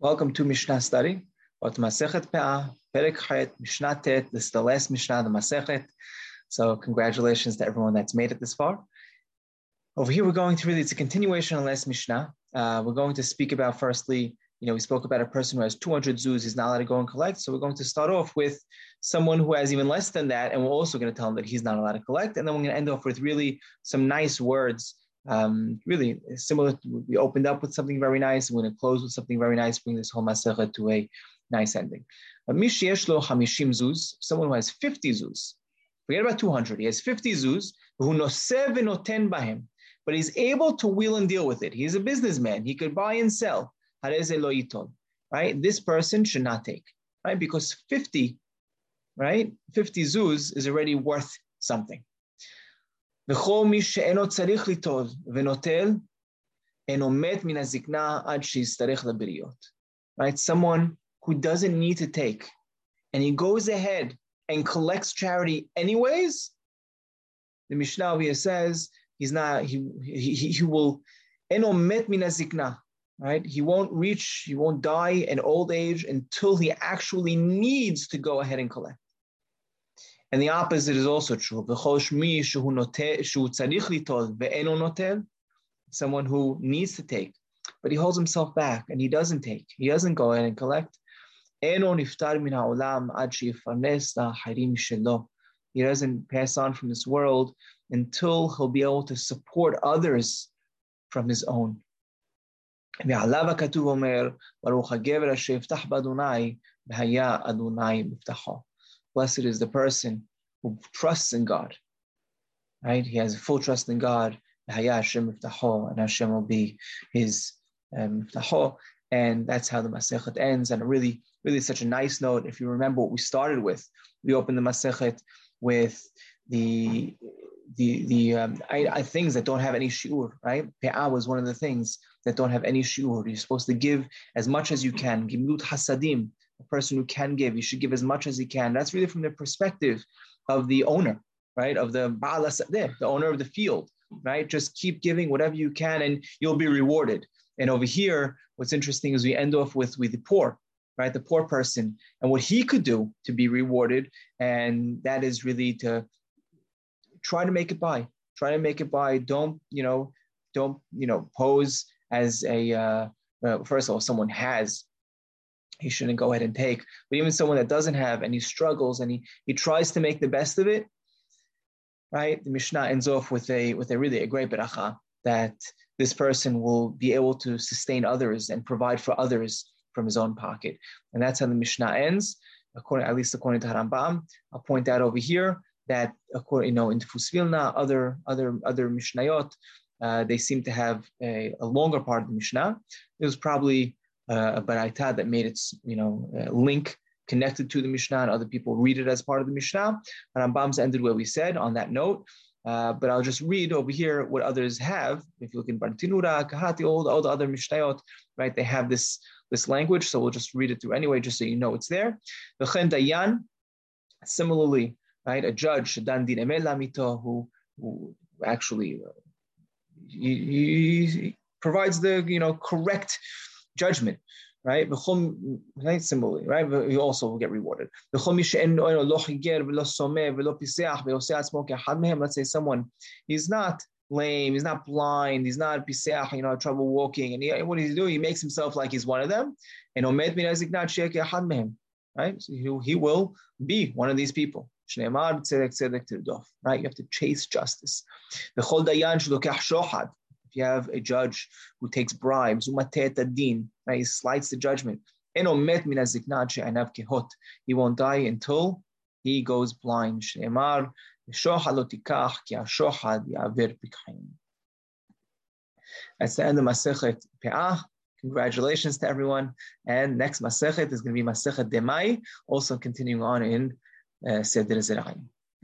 Welcome to Mishnah study. What Masechet Pe'ah. This is the last Mishnah, the Masechet. So congratulations to everyone that's made it this far. Over here, we're going to really, it's a continuation of last Mishnah. Uh, we're going to speak about firstly, you know, we spoke about a person who has 200 zuz, he's not allowed to go and collect. So we're going to start off with someone who has even less than that, and we're also going to tell him that he's not allowed to collect. And then we're going to end off with really some nice words um, really similar. We opened up with something very nice. We're going to close with something very nice, bring this whole masechet to a nice ending. Someone who has 50 zuz. Forget about 200. He has 50 zuz, but he's able to wheel and deal with it. He's a businessman. He could buy and sell. Right? This person should not take, right? Because 50, right? 50 zuz is already worth something. וכל מי שאינו צריך ליטול ונוטל, אינו מת מן הזקנה עד שיצטרך לבריות. Right? Someone who doesn't need to take, and he goes ahead and collects charity anyways, the Mishnah here says he's not, he, he, he will, eno met min zikna, right? He won't reach, he won't die in old age until he actually needs to go ahead and collect. And the opposite is also true. Someone who needs to take, but he holds himself back and he doesn't take. He doesn't go in and collect. He doesn't pass on from this world until he'll be able to support others from his own. ועליו הכתוב אומר, ברוך הגבר אשר יפתח באדוני, והיה אדוני מבטחו. Blessed is the person who trusts in God, right? He has full trust in God. And Hashem will be his um, and that's how the Masechet ends. And really, really such a nice note. If you remember what we started with, we opened the Masechet with the the the um, I, I, things that don't have any shiur, right? Pe'ah was one of the things that don't have any shiur. You're supposed to give as much as you can. Gimlut hasadim, a person who can give, you should give as much as he can. That's really from the perspective of the owner, right? Of the the owner of the field, right? Just keep giving whatever you can and you'll be rewarded. And over here, what's interesting is we end off with, with the poor, right? The poor person and what he could do to be rewarded. And that is really to try to make it by, try to make it by. Don't, you know, don't, you know, pose as a, uh, uh, first of all, someone has he shouldn't go ahead and take. But even someone that doesn't have and he struggles and he, he tries to make the best of it, right? The Mishnah ends off with a with a really a great beracha that this person will be able to sustain others and provide for others from his own pocket. And that's how the Mishnah ends, according at least according to Harambam. I'll point out over here that according you know in Fusvilna, other other other Mishnayot, uh, they seem to have a, a longer part of the Mishnah. It was probably uh, I thought that made its you know uh, link connected to the Mishnah, and other people read it as part of the Mishnah. And Rambam's ended where we said on that note. Uh, but I'll just read over here what others have. If you look in Bartinura, Kahati, all all the other Mishnayot, right, they have this this language. So we'll just read it through anyway, just so you know it's there. Dayan, similarly, right, a judge, Dan Din who, who actually uh, he, he provides the you know correct judgment, right? Similarly, right? You also will get rewarded. Let's say someone, he's not lame, he's not blind, he's not piseach, you know, trouble walking, and he, what does he do? He makes himself like he's one of them. And right? So he, he will be one of these people. Right? You have to chase justice you have a judge who takes bribes, din, he slights the judgment. He won't die until he goes blind. That's the end of Masechet Pe'ah. Congratulations to everyone. And next Masechet is going to be Masechet Demai, also continuing on in uh, Seder Zerayim.